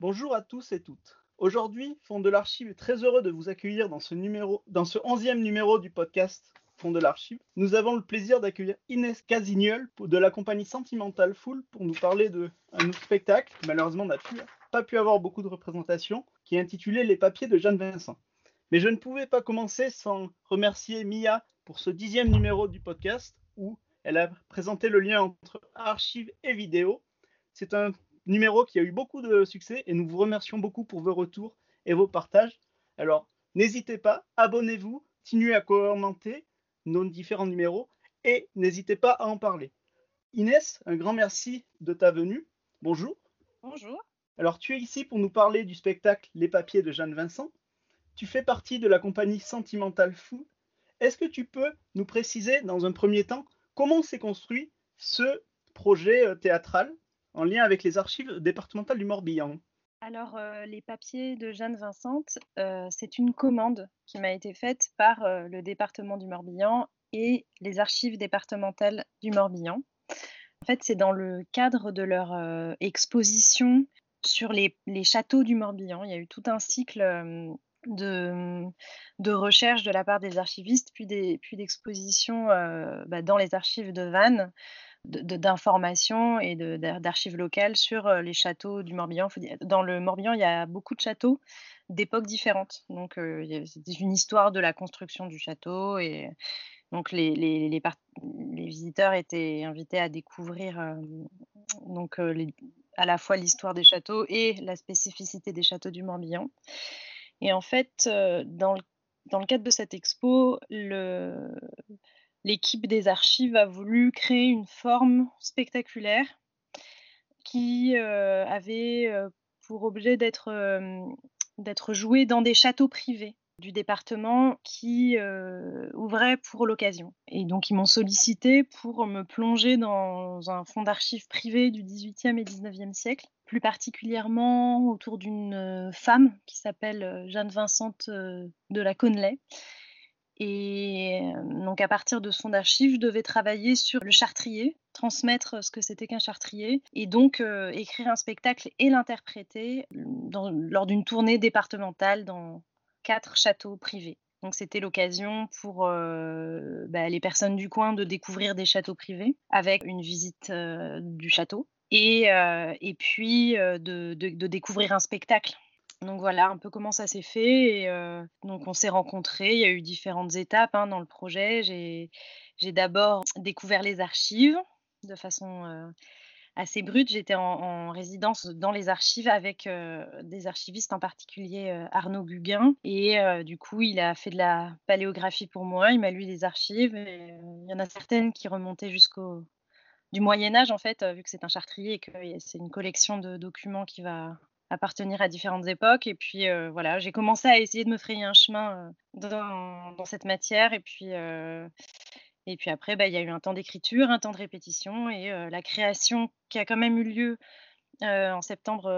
Bonjour à tous et toutes. Aujourd'hui, Fond de l'Archive est très heureux de vous accueillir dans ce numéro, dans ce onzième numéro du podcast Fond de l'Archive. Nous avons le plaisir d'accueillir Inès Casignol de la compagnie Sentimental Fool pour nous parler de un spectacle malheureusement n'a pas pu avoir beaucoup de représentation, qui est intitulé Les papiers de Jeanne Vincent. Mais je ne pouvais pas commencer sans remercier Mia pour ce dixième numéro du podcast où elle a présenté le lien entre archives et vidéo. C'est un numéro qui a eu beaucoup de succès et nous vous remercions beaucoup pour vos retours et vos partages. Alors, n'hésitez pas, abonnez-vous, continuez à commenter nos différents numéros et n'hésitez pas à en parler. Inès, un grand merci de ta venue. Bonjour. Bonjour. Alors, tu es ici pour nous parler du spectacle Les papiers de Jeanne Vincent. Tu fais partie de la compagnie Sentimental Fou. Est-ce que tu peux nous préciser, dans un premier temps, comment s'est construit ce projet euh, théâtral? En lien avec les archives départementales du Morbihan. Alors, euh, les papiers de Jeanne Vincente, euh, c'est une commande qui m'a été faite par euh, le département du Morbihan et les archives départementales du Morbihan. En fait, c'est dans le cadre de leur exposition sur les, châteaux du Morbihan. Il y a eu tout un cycle de, de recherche de la part des archivistes, puis d'expositions puis bah, dans les archives de Vannes d'informations et d'archives locales sur euh, les châteaux du Morbihan. Dans le Morbihan, il y a beaucoup de châteaux d'époques différentes. Donc, euh, une histoire de la construction du château et donc les, les, les, visiteurs étaient invités à découvrir euh, donc à la fois l'histoire des châteaux et la spécificité des châteaux du Morbihan. Et en fait, dans le, dans le cadre de cette expo, le, l'équipe des archives a voulu créer une forme spectaculaire qui euh, avait euh, pour objet d'être euh, d'être jouée dans des châteaux privés du département qui ouvraient pour l'occasion. Et donc ils m'ont sollicité pour me plonger dans un fonds d'archives privé du 18e et 19e siècle, plus particulièrement autour d'une femme qui s'appelle Jeanne Vincente de la Connelet, et donc à partir de son archive, je devais travailler sur le chartrier, transmettre ce que c'était qu'un chartrier, et donc écrire un spectacle et l'interpréter lors d'une tournée départementale dans quatre châteaux privés. Donc c'était l'occasion pour bah, les personnes du coin de découvrir des châteaux privés avec une visite du château et, puis de, découvrir un spectacle donc voilà un peu comment ça s'est fait. Et, donc on s'est rencontrés, il y a eu différentes étapes hein, dans le projet. J'ai d'abord découvert les archives de façon assez brute. J'étais en, résidence dans les archives avec des archivistes, en particulier Arnaud Guguin. Et du coup, il a fait de la paléographie pour moi, il m'a lu les archives. il y en a certaines qui remontaient jusqu'au du Moyen Âge, en fait, vu que c'est un chartrier et que c'est une collection de documents qui va appartenir à différentes époques. Et puis euh, voilà, j'ai commencé à essayer de me frayer un chemin euh, dans, cette matière. Et puis, euh, et après, bah, il y a eu un temps d'écriture, un temps de répétition et la création qui a quand même eu lieu euh, en septembre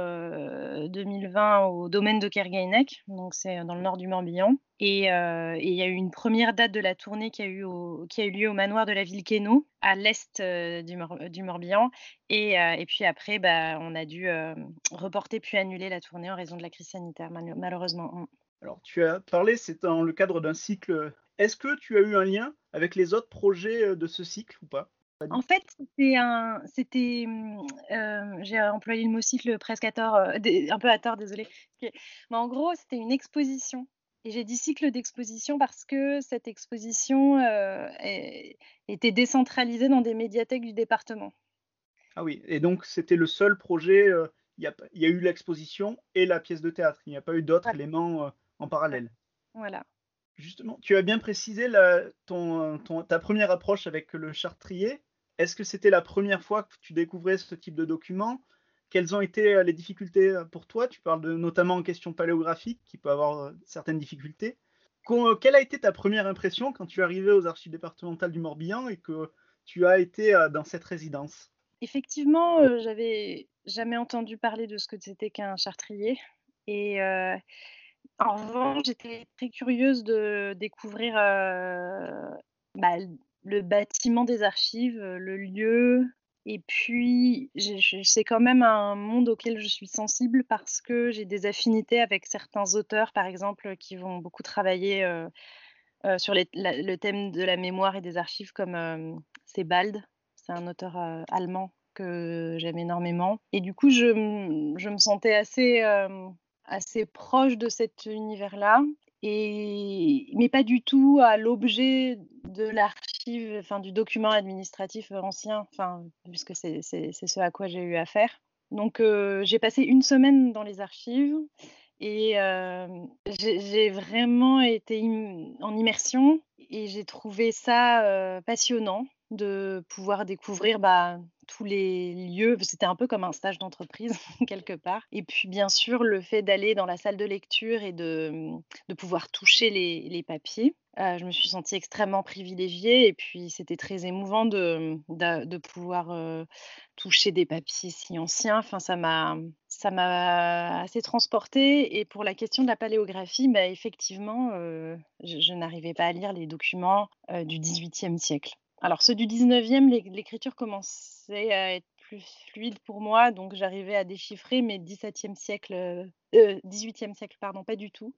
2020 au domaine de Kerguénec, donc c'est dans le nord du Morbihan. Et il y a eu une première date de la tournée qui a eu, lieu au manoir de la ville Quénaud, à l'est du, Morbihan. Et, et, puis après, bah, on a dû reporter puis annuler la tournée en raison de la crise sanitaire, malheureusement. Mm. Alors, tu as parlé, c'est dans le cadre d'un cycle. Est-ce que tu as eu un lien avec les autres projets de ce cycle ou pas? En fait, c'était mmh, euh, j'ai employé le mot cycle presque à tort, euh, un peu à tort, désolé. Mais en gros, c'était une exposition. Et j'ai dit cycle d'exposition parce que cette exposition euh, était décentralisée dans des médiathèques du département. Ah oui, et donc c'était le seul projet. Il y, a, eu l'exposition et la pièce de théâtre. Il n'y a pas eu d'autres éléments en parallèle. Voilà. Justement, tu as bien précisé ton, ta première approche avec le chartrier. Est-ce que c'était la première fois que tu découvrais ce type de document? Quelles ont été euh, les difficultés euh, pour toi? Tu parles notamment en question paléographique, qui peut avoir euh, certaines difficultés. Quelle a été ta première impression quand tu es arrivé aux archives départementales du Morbihan et que tu as été dans cette résidence? Effectivement, j'avais jamais entendu parler de ce que c'était qu'un chartrier. Et en revanche, j'étais très curieuse de découvrir bah, le bâtiment des archives, le lieu, Et puis, c'est quand même un monde auquel je suis sensible parce que j'ai des affinités avec certains auteurs, par exemple, qui vont beaucoup travailler sur le thème de la mémoire et des archives, comme Sebald. C'est un auteur allemand que j'aime énormément. Et du coup, je, je me sentais assez, assez proche de cet univers-là mais pas du tout à l'objet de l'archive, enfin du document administratif ancien, enfin puisque c'est ce à quoi j'ai eu affaire. Donc j'ai passé une semaine dans les archives et j'ai vraiment été en immersion et j'ai trouvé ça passionnant de pouvoir découvrir bah, tous les lieux. C'était un peu comme un stage d'entreprise, quelque part. Et puis, bien sûr, le fait d'aller dans la salle de lecture et de, mmh, pouvoir toucher les, papiers. Euh, je me suis sentie extrêmement privilégiée et puis c'était très émouvant de, de pouvoir euh, toucher des papiers si anciens. Enfin, ça m'a ça m'a assez transportée. Et pour la question de la paléographie, bah, effectivement, euh, je, n'arrivais pas à lire les documents du XVIIIe siècle. Alors ceux du 19e, l'écriture commençait à être plus fluide pour moi, donc j'arrivais à déchiffrer, mais 17e siècle, euh, 18e siècle, pardon, pas du tout.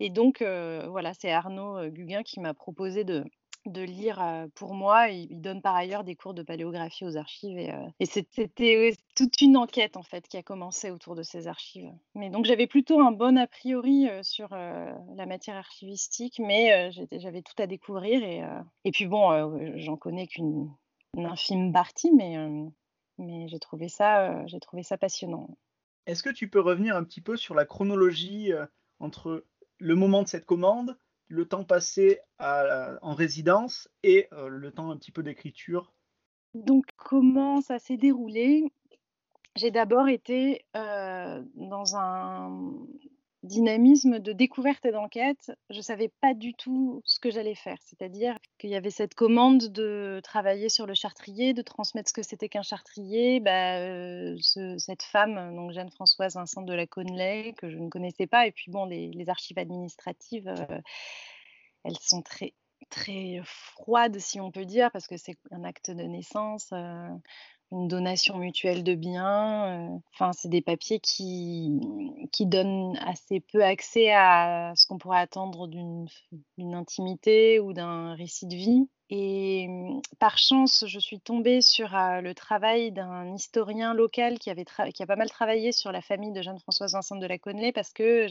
Et donc euh, voilà, c'est Arnaud euh, Guguin qui m'a proposé de, de lire pour moi. Il, donne par ailleurs des cours de paléographie aux archives et, c'était toute une enquête en fait qui a commencé autour de ces archives. Mais donc j'avais plutôt un bon a priori sur la matière archivistique, mais j'avais tout à découvrir et, et puis bon, j'en connais qu'une infime partie, mais, mais j'ai trouvé ça, j'ai trouvé ça passionnant. Est-ce que tu peux revenir un petit peu sur la chronologie entre le moment de cette commande le temps passé en résidence et euh, le temps un petit peu d'écriture? Donc, comment ça s'est déroulé? J'ai d'abord été euh, dans un dynamisme de découverte et d'enquête. Je ne savais pas du tout ce que j'allais faire. C'est-à-dire qu'il y avait cette commande de travailler sur le chartrier, de transmettre ce que c'était qu'un chartrier. Bah, euh, cette femme, donc Jeanne-Françoise Vincent de la Conley, que je ne connaissais pas, et puis bon, les, archives administratives, euh, elles sont très très froides, si on peut dire, parce que c'est un acte de naissance. Euh, une donation mutuelle de biens. Euh, enfin, c'est des papiers qui, qui donnent assez peu accès à ce qu'on pourrait attendre d'une intimité ou d'un récit de vie. Et mmh, par chance, je suis tombée sur le travail d'un historien local qui, avait qui a pas mal travaillé sur la famille de Jeanne-Françoise Vincent de la Connelay parce que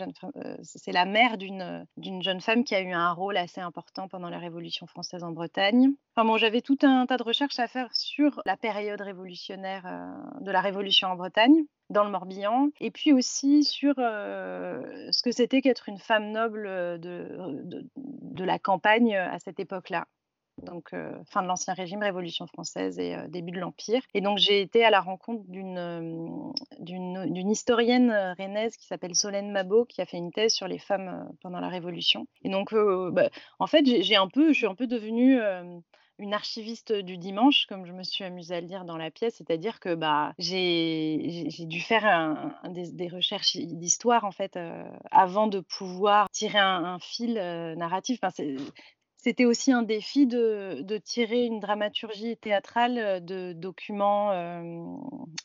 c'est la mère d'une jeune femme qui a eu un rôle assez important pendant la Révolution française en Bretagne. Enfin bon, j'avais tout un tas de recherches à faire sur la période révolutionnaire de la Révolution en Bretagne dans le Morbihan, et puis aussi sur ce que c'était qu'être une femme noble de, de la campagne à cette époque-là donc euh, fin de l'Ancien Régime, Révolution française et euh, début de l'Empire. Et donc j'ai été à la rencontre d'une euh, historienne rennaise qui s'appelle Solène Mabot, qui a fait une thèse sur les femmes pendant la Révolution. Et donc bah, en fait, j'ai un peu, je suis un peu devenue une archiviste du dimanche, comme je me suis amusée à le dire dans la pièce, c'est-à-dire que bah, j'ai dû faire des, recherches d'histoire en fait avant de pouvoir tirer un, fil narratif. C'était aussi un défi de, tirer une dramaturgie théâtrale euh, de documents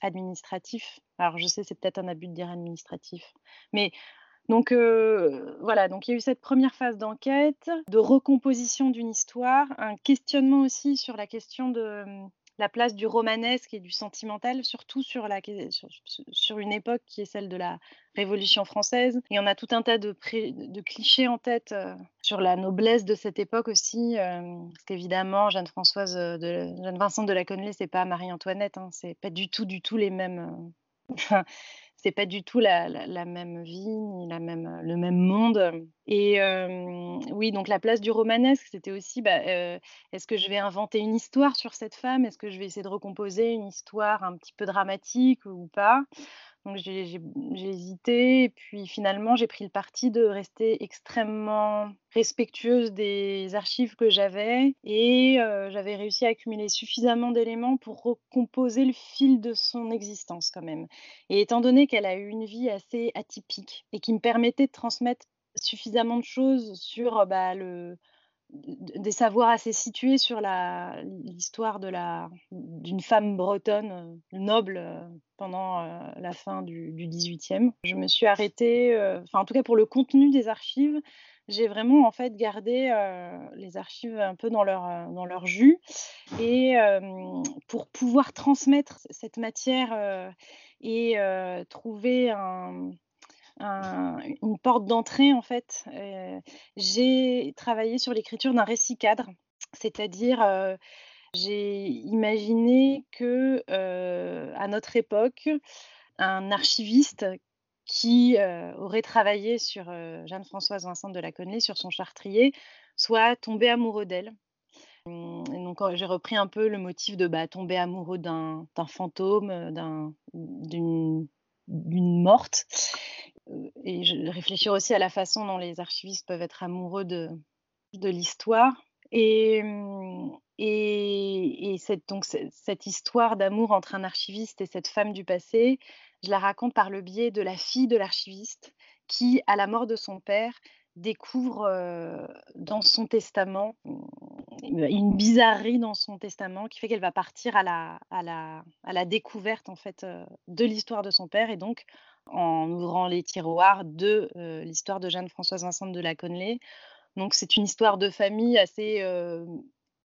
administratifs. Alors je sais, c'est peut-être un abus de dire administratif, mais donc voilà, donc il y a eu cette première phase d'enquête, de recomposition d'une histoire, un questionnement aussi sur la question de la place du romanesque et du sentimental, surtout sur, la, sur, une époque qui est celle de la Révolution française. Et on a tout un tas de, clichés en tête euh, sur la noblesse de cette époque aussi, euh, parce qu'évidemment, Jeanne-Françoise, euh, de, Jeanne-Vincent de la Conley, c'est pas Marie-Antoinette, hein, c'est pas du tout, du tout les mêmes. c'est pas du tout la, même vie ni la même, le même monde. Et oui, donc la place du romanesque, c'était aussi, bah, est-ce que je vais inventer une histoire sur cette femme? Est-ce que je vais essayer de recomposer une histoire un petit peu dramatique ou pas? Donc j'ai hésité et puis finalement j'ai pris le parti de rester extrêmement respectueuse des archives que j'avais et j'avais réussi à accumuler suffisamment d'éléments pour recomposer le fil de son existence quand même. Et étant donné qu'elle a eu une vie assez atypique et qui me permettait de transmettre suffisamment de choses sur bah, le, des savoirs assez situés sur l'histoire d'une femme bretonne noble pendant la fin du, du 18e. Je me suis arrêtée, enfin en tout cas pour le contenu des archives, j'ai vraiment en fait gardé les archives un peu dans leur, dans leur jus et pour pouvoir transmettre cette matière et trouver un, une porte d'entrée en fait. j'ai travaillé sur l'écriture d'un récit cadre, c'est-à-dire j'ai imaginé que à notre époque, un archiviste qui aurait travaillé sur Jeanne-Françoise Vincent de la sur son chartrier, soit tombé amoureux d'elle. Mmh, donc j'ai repris un peu le motif de bah, tomber amoureux d'un fantôme, d'une morte et je réfléchir aussi à la façon dont les archivistes peuvent être amoureux de, l'histoire. Et, mmh, et, cette, donc, cette histoire d'amour entre un archiviste et cette femme du passé, je la raconte par le biais de la fille de l'archiviste qui, à la mort de son père, découvre dans son testament une bizarrerie dans son testament qui fait qu'elle va partir à la découverte en fait de l'histoire de son père et donc en ouvrant les tiroirs de l'histoire de Jeanne-Françoise Vincent de la Connelly. Donc c'est une histoire de famille assez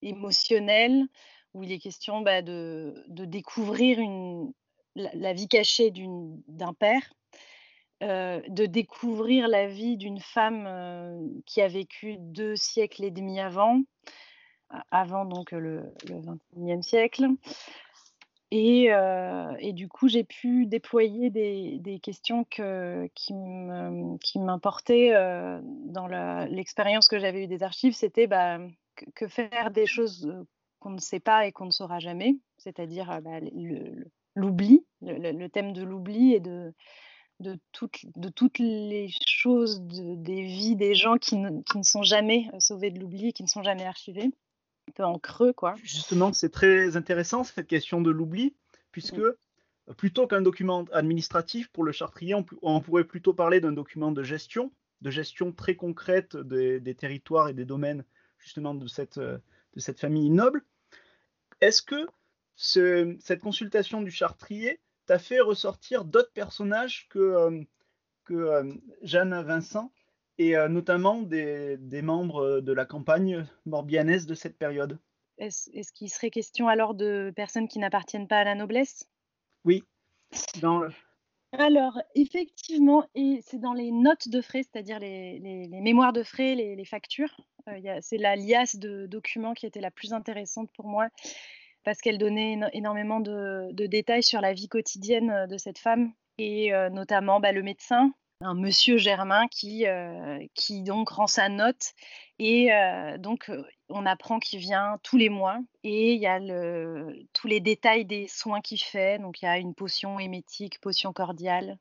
émotionnelle où il est question bah, de, découvrir la, vie cachée d'un père, de découvrir la vie d'une femme qui a vécu deux siècles et demi avant, avant donc le, 21e siècle, et, et, du coup, j'ai pu déployer des, questions que, qui m'importaient dans l'expérience que j'avais eue des archives. C'était bah, que, faire des choses qu'on ne sait pas et qu'on ne saura jamais, c'est-à-dire bah, l'oubli, le, thème de l'oubli et de, toutes, les choses des vies des gens qui ne, qui ne sont jamais sauvés de l'oubli, qui ne sont jamais archivés peu en creux, quoi. Justement, c'est très intéressant cette question de l'oubli, puisque euh, plutôt qu'un document administratif pour le chartrier, on, pourrait plutôt parler d'un document de gestion, de gestion très concrète des, territoires et des domaines justement de cette, euh, de cette famille noble. Est-ce que cette consultation du chartrier t'a fait ressortir d'autres personnages que, euh, que Jeanne Vincent et euh, notamment des, membres euh, de la campagne morbianaise de cette période. Est-ce qu'il serait question alors de personnes qui n'appartiennent pas à la noblesse? Oui. Alors, effectivement, et c'est dans les notes de frais, c'est-à-dire les, mémoires de frais, les, factures. Euh, c'est la liasse de documents qui était la plus intéressante pour moi parce qu'elle donnait énormément de, détails sur la vie quotidienne de cette femme et notamment bah, le médecin un monsieur Germain qui, euh, qui donc rend sa note et euh, donc on apprend qu'il vient tous les mois et il y a tous les détails des soins qu'il fait. Donc il y a une potion hémétique, potion cordiale,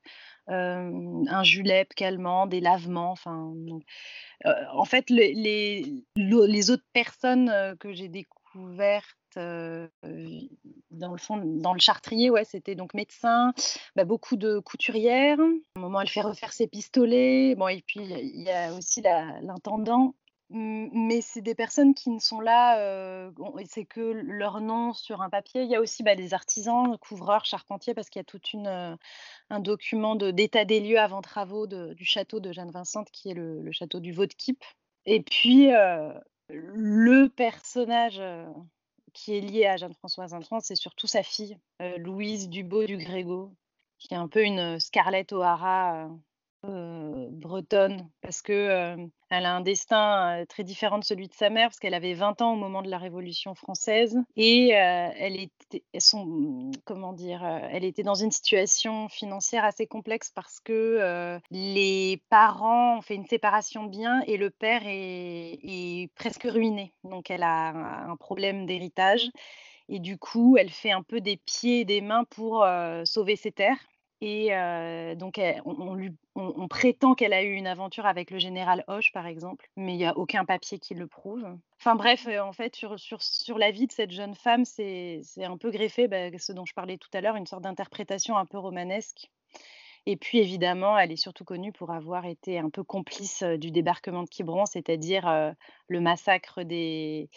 euh, un julep calmant, des lavements. Enfin, en fait, les, les, autres personnes que j'ai découvertes dans le fond, dans le chartrier, ouais, c'était donc médecin, bah, beaucoup de couturières. À un moment, elle fait refaire ses pistolets. Bon, et puis il y a aussi l'intendant. Mais c'est des personnes qui ne sont là, c'est que leur nom sur un papier. Il y a aussi bah, des artisans, couvreurs, charpentiers, parce qu'il y a tout une, un document d'état des lieux avant travaux du château de Jeanne Vincent, qui est le, château du Vaudequipe. Et puis, le personnage qui est liée à Jeanne-Françoise Vincent, c'est surtout sa fille, euh, Louise Dubo du Grégo, qui est un peu une Scarlett O'Hara euh, bretonne, parce que elle a un destin très différent de celui de sa mère, parce qu'elle avait 20 ans au moment de la Révolution française, et elle était, comment dire, elle était dans une situation financière assez complexe parce que les parents ont fait une séparation de biens et le père est presque ruiné, donc elle a un problème d'héritage. Et du coup, elle fait un peu des pieds et des mains pour sauver ses terres. Et donc, on, prétend qu'elle a eu une aventure avec le général Hoche, par exemple, mais il n'y a aucun papier qui le prouve. Enfin bref, en fait, sur, la vie de cette jeune femme, c'est un peu greffé, bah, ce dont je parlais tout à l'heure, une sorte d'interprétation un peu romanesque. Et puis évidemment, elle est surtout connue pour avoir été un peu complice du débarquement de Quiberon, c'est-à-dire le massacre des,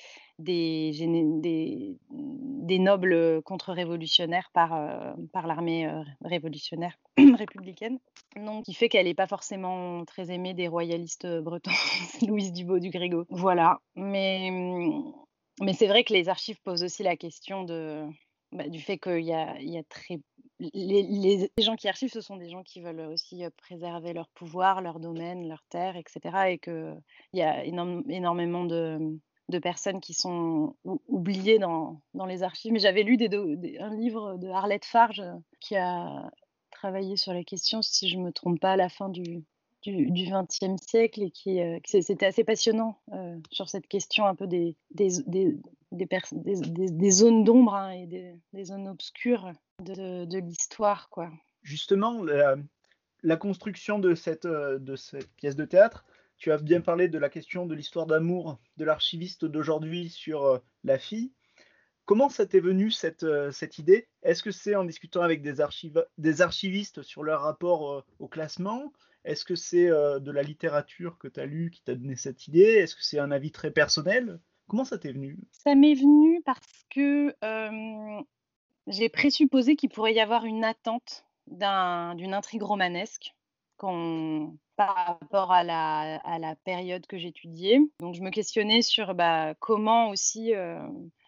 nobles contre-révolutionnaires par, l'armée révolutionnaire républicaine. Donc, qui fait qu'elle n'est pas forcément très aimée des royalistes bretons, Louise Dubois du Grégo. Voilà. Mais, mmh, mais c'est vrai que les archives posent aussi la question bah, du fait qu'il y a, y a très les, gens qui archivent, ce sont des gens qui veulent aussi préserver leur pouvoir, leur domaine, leur terre, etc. Et qu'il y a énormément de, personnes qui sont oubliées dans, les archives. Mais j'avais lu un livre de Arlette Farge qui a travaillé sur la question, si je ne me trompe pas, à la fin du, XXe siècle et qui, c'était assez passionnant sur cette question un peu des, zones d'ombre hein, et des, zones obscures de, l'histoire. quoi. Justement, la, construction de cette, euh, de cette pièce de théâtre, tu as bien parlé de la question de l'histoire d'amour de l'archiviste d'aujourd'hui sur euh, la fille. Comment ça t'est venu cette, euh, cette idée? Est-ce que c'est en discutant avec des, des archivistes sur leur rapport au classement? Est-ce que c'est de la littérature que tu as lu qui t'a donné cette idée? Est-ce que c'est un avis très personnel? Comment ça t'est venu? Ça m'est venu parce que j'ai présupposé qu'il pourrait y avoir une attente d'une intrigue romanesque par rapport à la, période que j'étudiais. Donc je me questionnais sur bah, comment aussi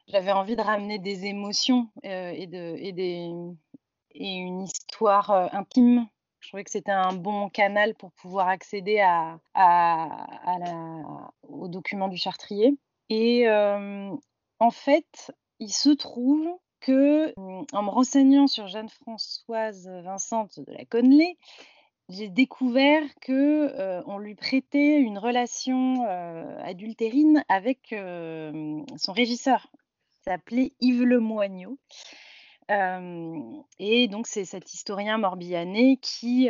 j'avais envie de ramener des émotions et, de, et, une histoire intime je trouvais que c'était un bon canal pour pouvoir accéder aux documents du Chartrier. Et en fait, il se trouve que, mmh, en me renseignant sur Jeanne-Françoise Vincente de la Connelly, j'ai découvert que on lui prêtait une relation adultérine avec son régisseur. S'appelait Yves Lemoigneau. et donc c'est cet historien morbihanais qui,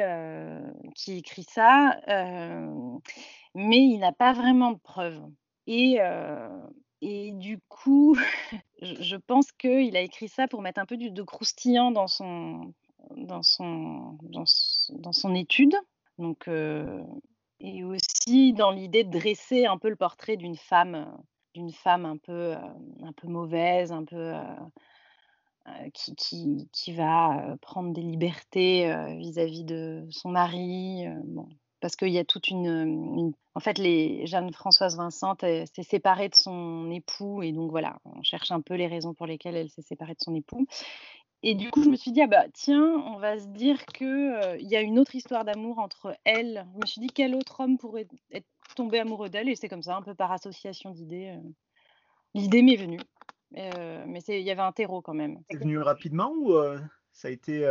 qui écrit ça, mais il n'a pas vraiment de preuves. Et, et du coup, je pense qu'il a écrit ça pour mettre un peu de croustillant dans son, dans son, dans, son étude. Donc, et aussi dans l'idée de dresser un peu le portrait d'une femme, d'une femme un peu, un peu mauvaise, un peu qui, qui, qui, va prendre des libertés vis-à-vis de son mari. Parce qu'il y a toute une, En fait, les Jeanne-Françoise Vincent s'est séparée de son époux, et donc voilà, on cherche un peu les raisons pour lesquelles elle s'est séparée de son époux. Et du coup, je me suis dit, ah bah tiens, on va se dire qu'il euh, y a une autre histoire d'amour entre elle. Je me suis dit, quel autre homme pourrait être tombé amoureux d'elle Et c'est comme ça, un peu par association d'idées. L'idée m'est venue. Mais il y avait un terreau quand même. C'est venu rapidement ou ça a été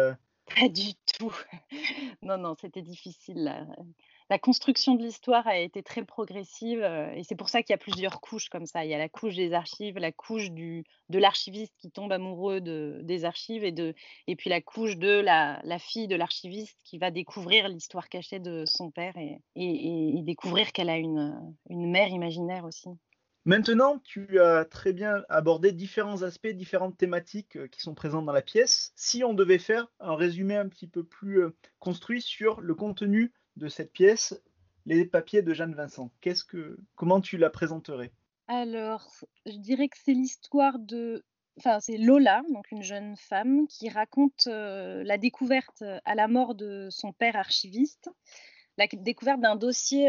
pas du tout. Non, non, c'était difficile. La, construction de l'histoire a été très progressive euh, et c'est pour ça qu'il y a plusieurs couches comme ça. Il y a la couche des archives, la couche du, de l'archiviste qui tombe amoureux de, des archives et, de, et puis la couche de la, fille de l'archiviste qui va découvrir l'histoire cachée de son père et, et découvrir qu'elle a une, une mère imaginaire aussi. Maintenant, tu as très bien abordé différents aspects, différentes thématiques euh, qui sont présentes dans la pièce. Si on devait faire un résumé un petit peu plus euh, construit sur le contenu de cette pièce, les papiers de Jeanne Vincent, comment tu la présenterais? Alors, je dirais que c'est l'histoire de Enfin, c'est Lola, donc une jeune femme, qui raconte euh, la découverte à la mort de son père archiviste, la découverte d'un dossier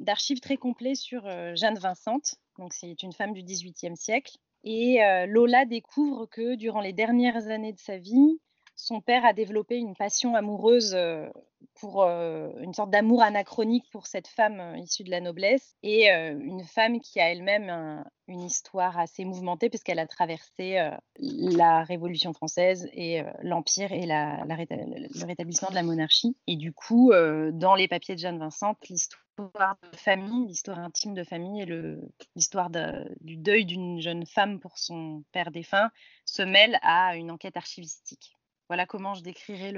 d'archives très complet sur Jeanne Vincente, donc c'est une femme du XVIIIe siècle. Et euh, Lola découvre que durant les dernières années de sa vie, son père a développé une passion amoureuse euh, pour euh, une sorte d'amour anachronique pour cette femme issue de la noblesse et une femme qui a elle-même une histoire assez mouvementée puisqu'elle a traversé la Révolution française et l'Empire et le rétablissement de la monarchie. Et du coup, dans les papiers de Jeanne Vincent, l'histoire de famille, l'histoire intime de famille et l'histoire du deuil d'une jeune femme pour son père défunt se mêle à une enquête archivistique. Voilà comment je décrirais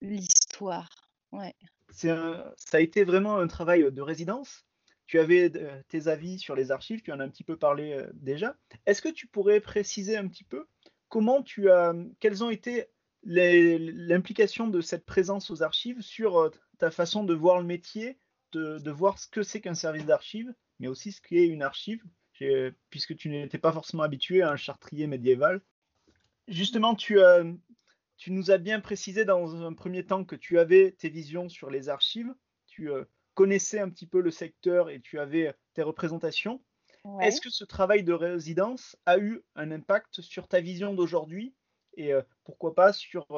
l'histoire. Ouais. ça a été vraiment un travail de résidence. Tu avais euh, tes avis sur les archives, tu en as un petit peu parlé euh, déjà. Est-ce que tu pourrais préciser un petit peu comment tu as, quels ont été l'implication de cette présence aux archives sur euh, ta façon de voir le métier, de, de voir ce que c'est qu'un service d'archives, mais aussi ce qu'est une archive, puisque tu n'étais pas forcément habitué à un chartrier médiéval. Justement, tu, euh, tu nous as bien précisé dans un premier temps que tu avais tes visions sur les archives, tu euh, connaissais un petit peu le secteur et tu avais tes représentations. Est-ce que ce travail de résidence a eu un impact sur ta vision d'aujourd'hui et euh, pourquoi pas sur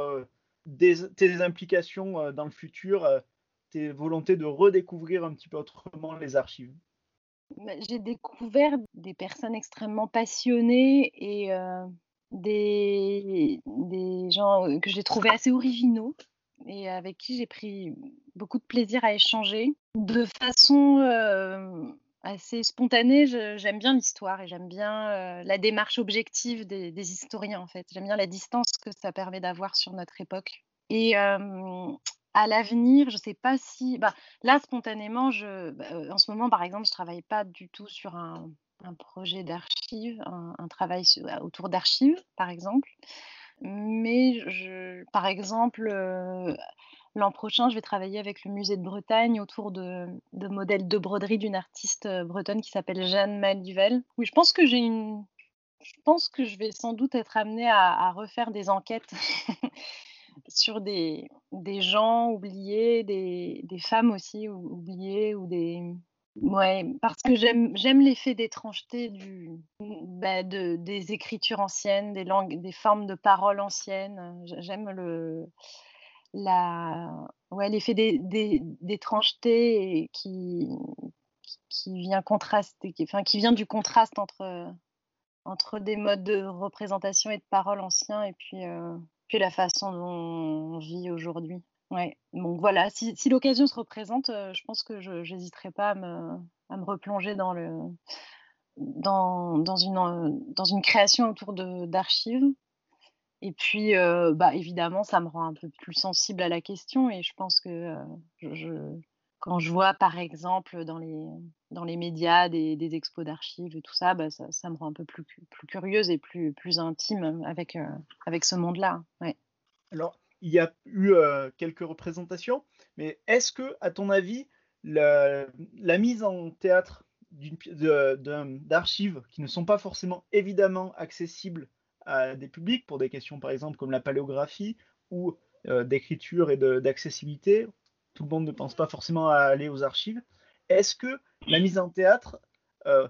tes implications dans le futur, tes volontés de redécouvrir un petit peu autrement les archives? Bah, J'ai découvert des personnes extrêmement passionnées et des, gens que j'ai trouvés assez originaux et avec qui j'ai pris beaucoup de plaisir à échanger. De façon assez spontanée, j'aime bien l'histoire et j'aime bien la démarche objective des, historiens en fait. J'aime bien la distance que ça permet d'avoir sur notre époque. Et à l'avenir, je ne sais pas si. Bah, là, spontanément, bah, en ce moment, par exemple, je ne travaille pas du tout sur un, un projet d'archives, un, travail autour d'archives, par exemple. Mais par exemple, l'an prochain, je vais travailler avec le musée de Bretagne autour de, modèles de broderie d'une artiste bretonne qui s'appelle Jeanne Malduvel. Oui, je pense que j'ai une. Je pense que je vais sans doute être amenée à, refaire des enquêtes sur des, des, gens oubliés, des femmes aussi oubliées ou des, Ouais, parce que j'aime l'effet d'étrangeté du bah, de, des écritures anciennes, des langues, des formes de paroles anciennes. J'aime le la ouais l'effet d'étrangeté qui qui vient contraster, qui, enfin qui vient du contraste entre entre des modes de représentation et de paroles anciens et puis euh, puis la façon dont on vit aujourd'hui. Ouais, donc voilà, si, l'occasion se représente, euh, je pense que je n'hésiterai pas à me, replonger dans, euh, une création autour d'archives. Et puis, euh, bah, évidemment, ça me rend un peu plus sensible à la question. Et je pense que quand je vois, par exemple, dans les, médias des, expos d'archives et tout ça, bah, ça, ça, me rend un peu plus, curieuse et plus, intime avec, ce monde-là. Alors, il y a eu euh, quelques représentations, mais est-ce que, à ton avis, la, mise en théâtre d'archives qui ne sont pas forcément évidemment accessibles à des publics pour des questions par exemple comme la paléographie ou euh, d'écriture et d'accessibilité, tout le monde ne pense pas forcément à aller aux archives. Est-ce que la mise en théâtre, euh,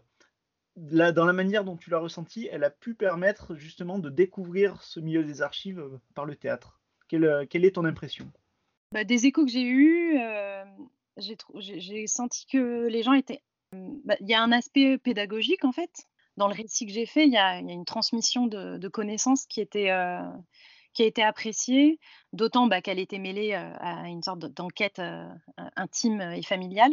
dans la manière dont tu l'as ressenti, elle a pu permettre justement de découvrir ce milieu des archives par le théâtre? Euh, quelle, est ton impression? Bah, Des échos que j'ai eus, euh, j'ai senti que les gens étaient... Bah, il y a un aspect pédagogique en fait. Dans le récit que j'ai fait, il y, a, une transmission de, connaissances qui était... Euh, qui a été appréciée, d'autant bah, qu'elle était mêlée à une sorte d'enquête intime et familiale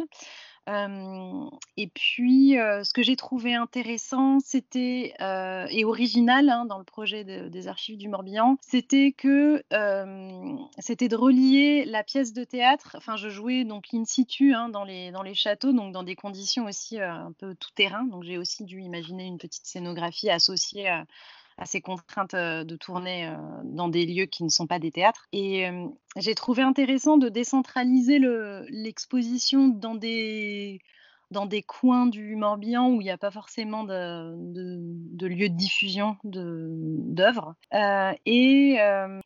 et puis, ce que j'ai trouvé intéressant, c'était et original hein, dans le projet des archives du Morbihan, c'était que c'était de relier la pièce de théâtre. Enfin, je jouais donc in situ hein, dans les dans les châteaux, donc dans des conditions aussi un peu tout terrain. Donc j'ai aussi dû imaginer une petite scénographie associée à à ces contraintes de tourner dans des lieux qui ne sont pas des théâtres. Et j'ai trouvé intéressant de décentraliser l'exposition dans des dans des coins du Morbihan où il n'y a pas forcément de, de, lieu de diffusion d'œuvres, et,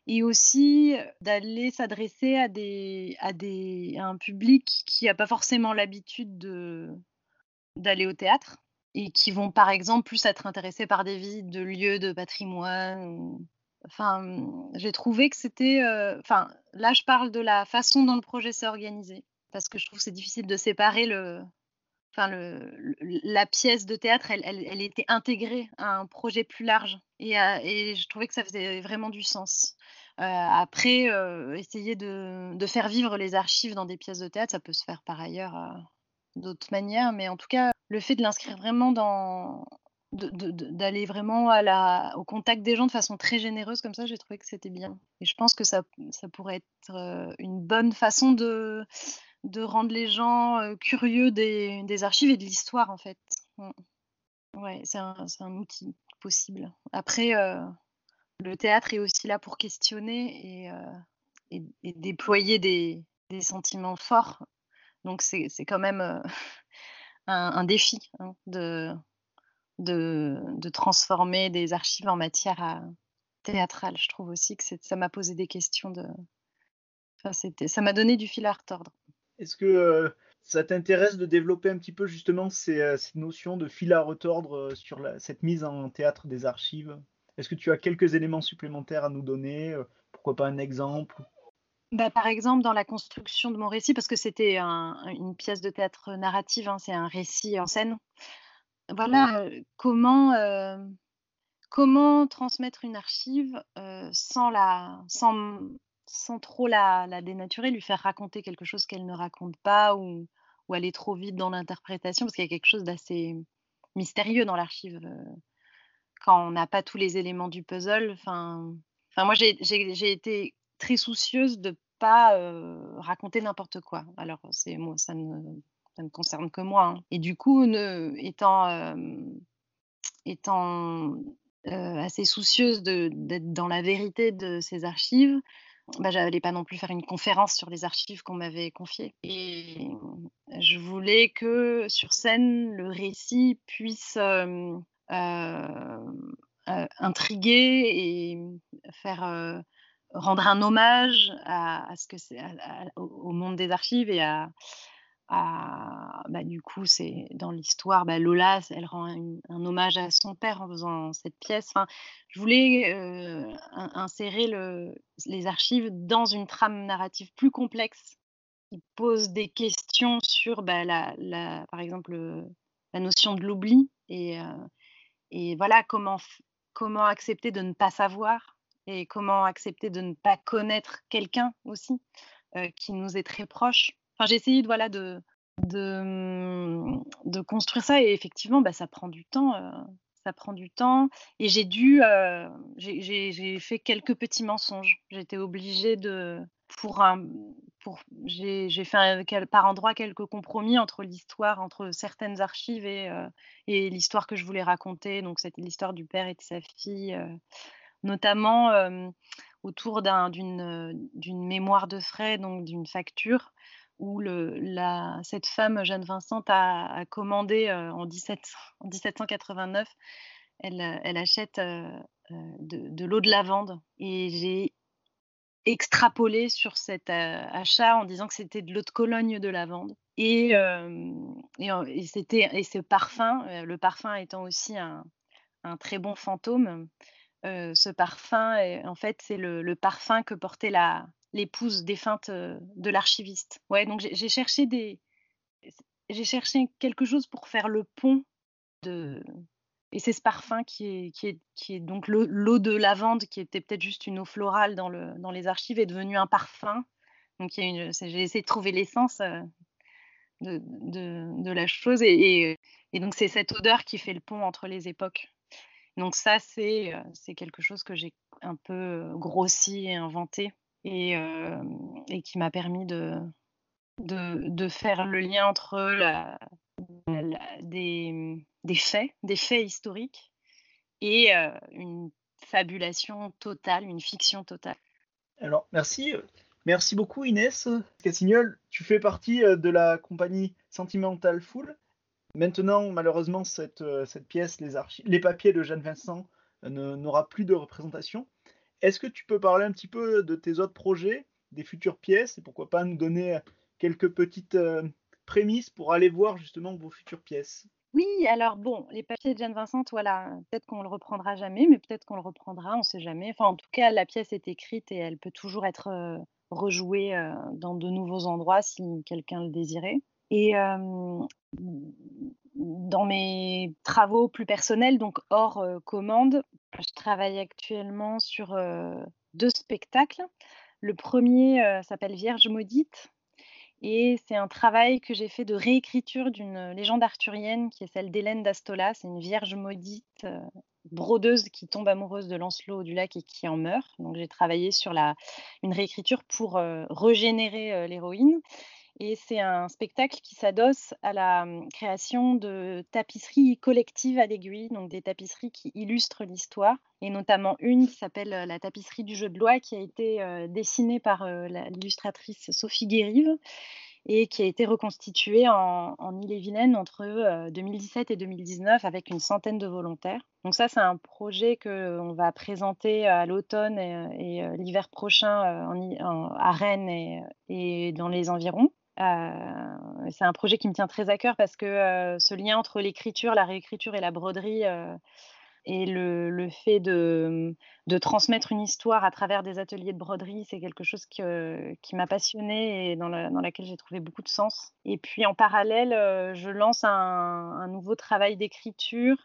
et, aussi d'aller s'adresser à, des, à, des, à un public qui n'a pas forcément l'habitude d'aller au théâtre, et qui vont par exemple plus être intéressés par des visites de lieux de patrimoine. Enfin, j'ai trouvé que c'était. Euh, enfin, là, je parle de la façon dont le projet s'est organisé, parce que je trouve que c'est difficile de séparer le. Enfin, le, la pièce de théâtre, elle, elle, était intégrée à un projet plus large. Et, et je trouvais que ça faisait vraiment du sens. Euh, après, euh, essayer de, de, faire vivre les archives dans des pièces de théâtre, ça peut se faire par ailleurs d'autres manières, mais en tout cas, le fait de l'inscrire vraiment dans d'aller vraiment au contact des gens de façon très généreuse comme ça, j'ai trouvé que c'était bien. Et je pense que ça, pourrait être euh, une bonne façon de, rendre les gens euh, curieux des, archives et de l'histoire en fait. Mm. Ouais, c'est un, outil possible. Après, euh, le théâtre est aussi là pour questionner et, déployer des, sentiments forts. Donc c'est quand même un, défi hein, de, de, transformer des archives en matière théâtrale. Je trouve aussi que ça m'a posé des questions de. Ça m'a donné du fil à retordre. Est-ce que ça t'intéresse de développer un petit peu justement ces, cette notion de fil à retordre sur cette mise en théâtre des archives? Est-ce que tu as quelques éléments supplémentaires à nous donner? Pourquoi pas un exemple? Bah, par exemple, dans la construction de mon récit, parce que c'était une pièce de théâtre narrative, hein, c'est un récit en scène. Voilà, comment, comment transmettre une archive sans, la, sans, sans trop la, la, dénaturer, lui faire raconter quelque chose qu'elle ne raconte pas ou, ou aller trop vite dans l'interprétation, parce qu'il y a quelque chose d'assez mystérieux dans l'archive. quand on n'a pas tous les éléments du puzzle. Enfin, enfin moi, j'ai été très soucieuse de pas raconter n'importe quoi. Alors, c'est moi, ça ne, ça ne concerne que moi. Hein. Et du coup, ne, étant, étant assez soucieuse d'être dans la vérité de ces archives, bah, j'allais pas non plus faire une conférence sur les archives qu'on m'avait confiées. Et je voulais que sur scène, le récit puisse intriguer et faire rendre un hommage à, ce que c'est au monde des archives et à, bah, du coup c'est dans l'histoire bah, Lola elle rend un, hommage à son père en faisant cette pièce. Enfin, je voulais euh, insérer le, les archives dans une trame narrative plus complexe qui pose des questions sur bah, par exemple la notion de l'oubli et, euh, et voilà comment comment accepter de ne pas savoir et comment accepter de ne pas connaître quelqu'un aussi euh, qui nous est très proche? Enfin, j'ai essayé de, voilà, de, de, de, construire ça et effectivement, bah, ça prend du temps. Euh, ça prend du temps et j'ai dû, euh, j'ai fait quelques petits mensonges. J'étais obligée de, pour un, pour, j'ai fait par endroit quelques compromis entre l'histoire, entre certaines archives et, et l'histoire que je voulais raconter. Donc c'était l'histoire du père et de sa fille notamment autour d'une mémoire de frais, donc d'une facture, où cette femme, Jeanne Vincent, a, commandé en, 17, en, 1789, elle, achète de, l'eau de lavande. Et j'ai extrapolé sur cet achat en disant que c'était de l'eau de Cologne de lavande. Et, c'était, et ce parfum, le parfum étant aussi un très bon fantôme, ce parfum, en fait, c'est le, parfum que portait la, l'épouse défunte de l'archiviste. Ouais, donc j'ai, cherché des, j'ai cherché quelque chose pour faire le pont de, et c'est ce parfum qui est, qui est, qui est donc l'eau, de lavande, qui était peut-être juste une eau florale dans, le, dans les archives, est devenu un parfum. Donc j'ai essayé de trouver l'essence de, de, de, la chose, et, et donc c'est cette odeur qui fait le pont entre les époques. Donc ça, c'est quelque chose que j'ai un peu grossi et inventé et, et qui m'a permis de, faire le lien entre mmh, des, faits, des faits historiques et une fabulation totale, une fiction totale. Alors, merci. Merci beaucoup Inès Cassignol. Tu fais partie de la compagnie Sentimental Fool. Maintenant, malheureusement, cette, euh, pièce, les, papiers de Jeanne Vincent, euh, n'aura plus de représentation. Est-ce que tu peux parler un petit peu de tes autres projets, des futures pièces, et pourquoi pas nous donner quelques petites euh, prémices pour aller voir justement vos futures pièces? Oui, alors bon, les papiers de Jeanne Vincent, voilà, peut-être qu'on le reprendra jamais, mais peut-être qu'on le reprendra, on ne sait jamais. Enfin, en tout cas, la pièce est écrite et elle peut toujours être rejouée dans de nouveaux endroits si quelqu'un le désirait. Et dans mes travaux plus personnels, donc hors commande, je travaille actuellement sur deux spectacles. Le premier s'appelle Vierge maudite et c'est un travail que j'ai fait de réécriture d'une légende arthurienne qui est celle d'Hélène d'Astola. C'est une Vierge maudite brodeuse qui tombe amoureuse de Lancelot du lac et qui en meurt. Donc j'ai travaillé sur la, une réécriture pour régénérer l'héroïne. Et c'est un spectacle qui s'adosse à la hum, création de tapisseries collectives à l'aiguille, donc des tapisseries qui illustrent l'histoire, et notamment une qui s'appelle euh, la tapisserie du jeu de loi, qui a été euh, dessinée par euh, l'illustratrice Sophie Guérive et qui a été reconstituée en, en Ille-et-Vilaine entre 2017 et 2019 avec une centaine de volontaires. Donc ça, c'est un projet qu'on va présenter à l'automne et, l'hiver prochain à Rennes et, dans les environs. Euh, c'est un projet qui me tient très à cœur parce que euh, ce lien entre l'écriture, la réécriture et la broderie euh, et le, fait de, transmettre une histoire à travers des ateliers de broderie, c'est quelque chose qui m'a passionnée et dans, laquelle j'ai trouvé beaucoup de sens. Et puis en parallèle, je lance un, nouveau travail d'écriture.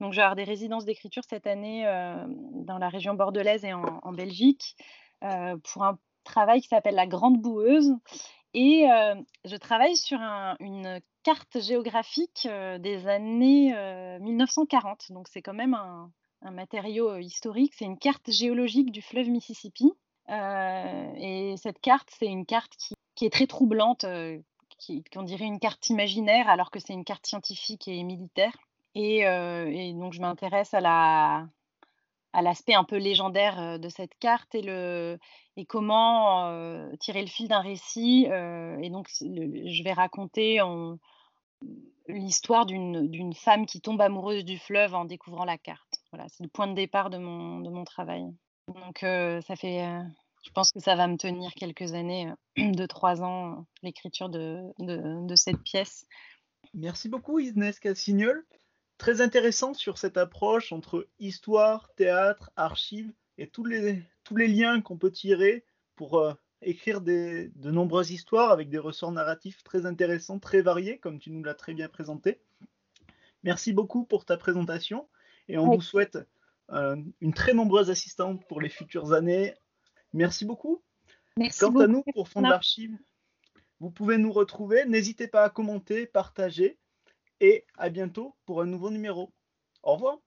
Donc je vais avoir des résidences d'écriture cette année dans la région bordelaise et en, en Belgique pour un travail qui s'appelle La Grande Boueuse et je travaille sur une carte géographique des années 1940. Donc c'est quand même un, matériau historique. C'est une carte géologique du fleuve Mississippi. et cette carte, c'est une carte qui, est très troublante, qu'on dirait une carte imaginaire, alors que c'est une carte scientifique et militaire. et donc je m'intéresse à la, à l'aspect un peu légendaire de cette carte et, le, et comment tirer le fil d'un récit. et donc, je vais raconter l'histoire d'une femme qui tombe amoureuse du fleuve en découvrant la carte. Voilà, c'est le point de départ de mon, de mon travail. Donc, ça fait, je pense que ça va me tenir quelques années, de trois ans, l'écriture de, de, cette pièce. Merci beaucoup, Inès Cassignol très intéressant sur cette approche entre histoire, théâtre, archives et tous les, tous les liens qu'on peut tirer pour euh, écrire des, de nombreuses histoires avec des ressorts narratifs très intéressants, très variés, comme tu nous l'as très bien présenté. Merci beaucoup pour ta présentation et on vous souhaite euh, une très nombreuse assistante pour les futures années. Merci beaucoup. Merci Quant à nous, pour Fond d'Archives, vous pouvez nous retrouver. N'hésitez pas à commenter, partager et à bientôt pour un nouveau numéro. Au revoir.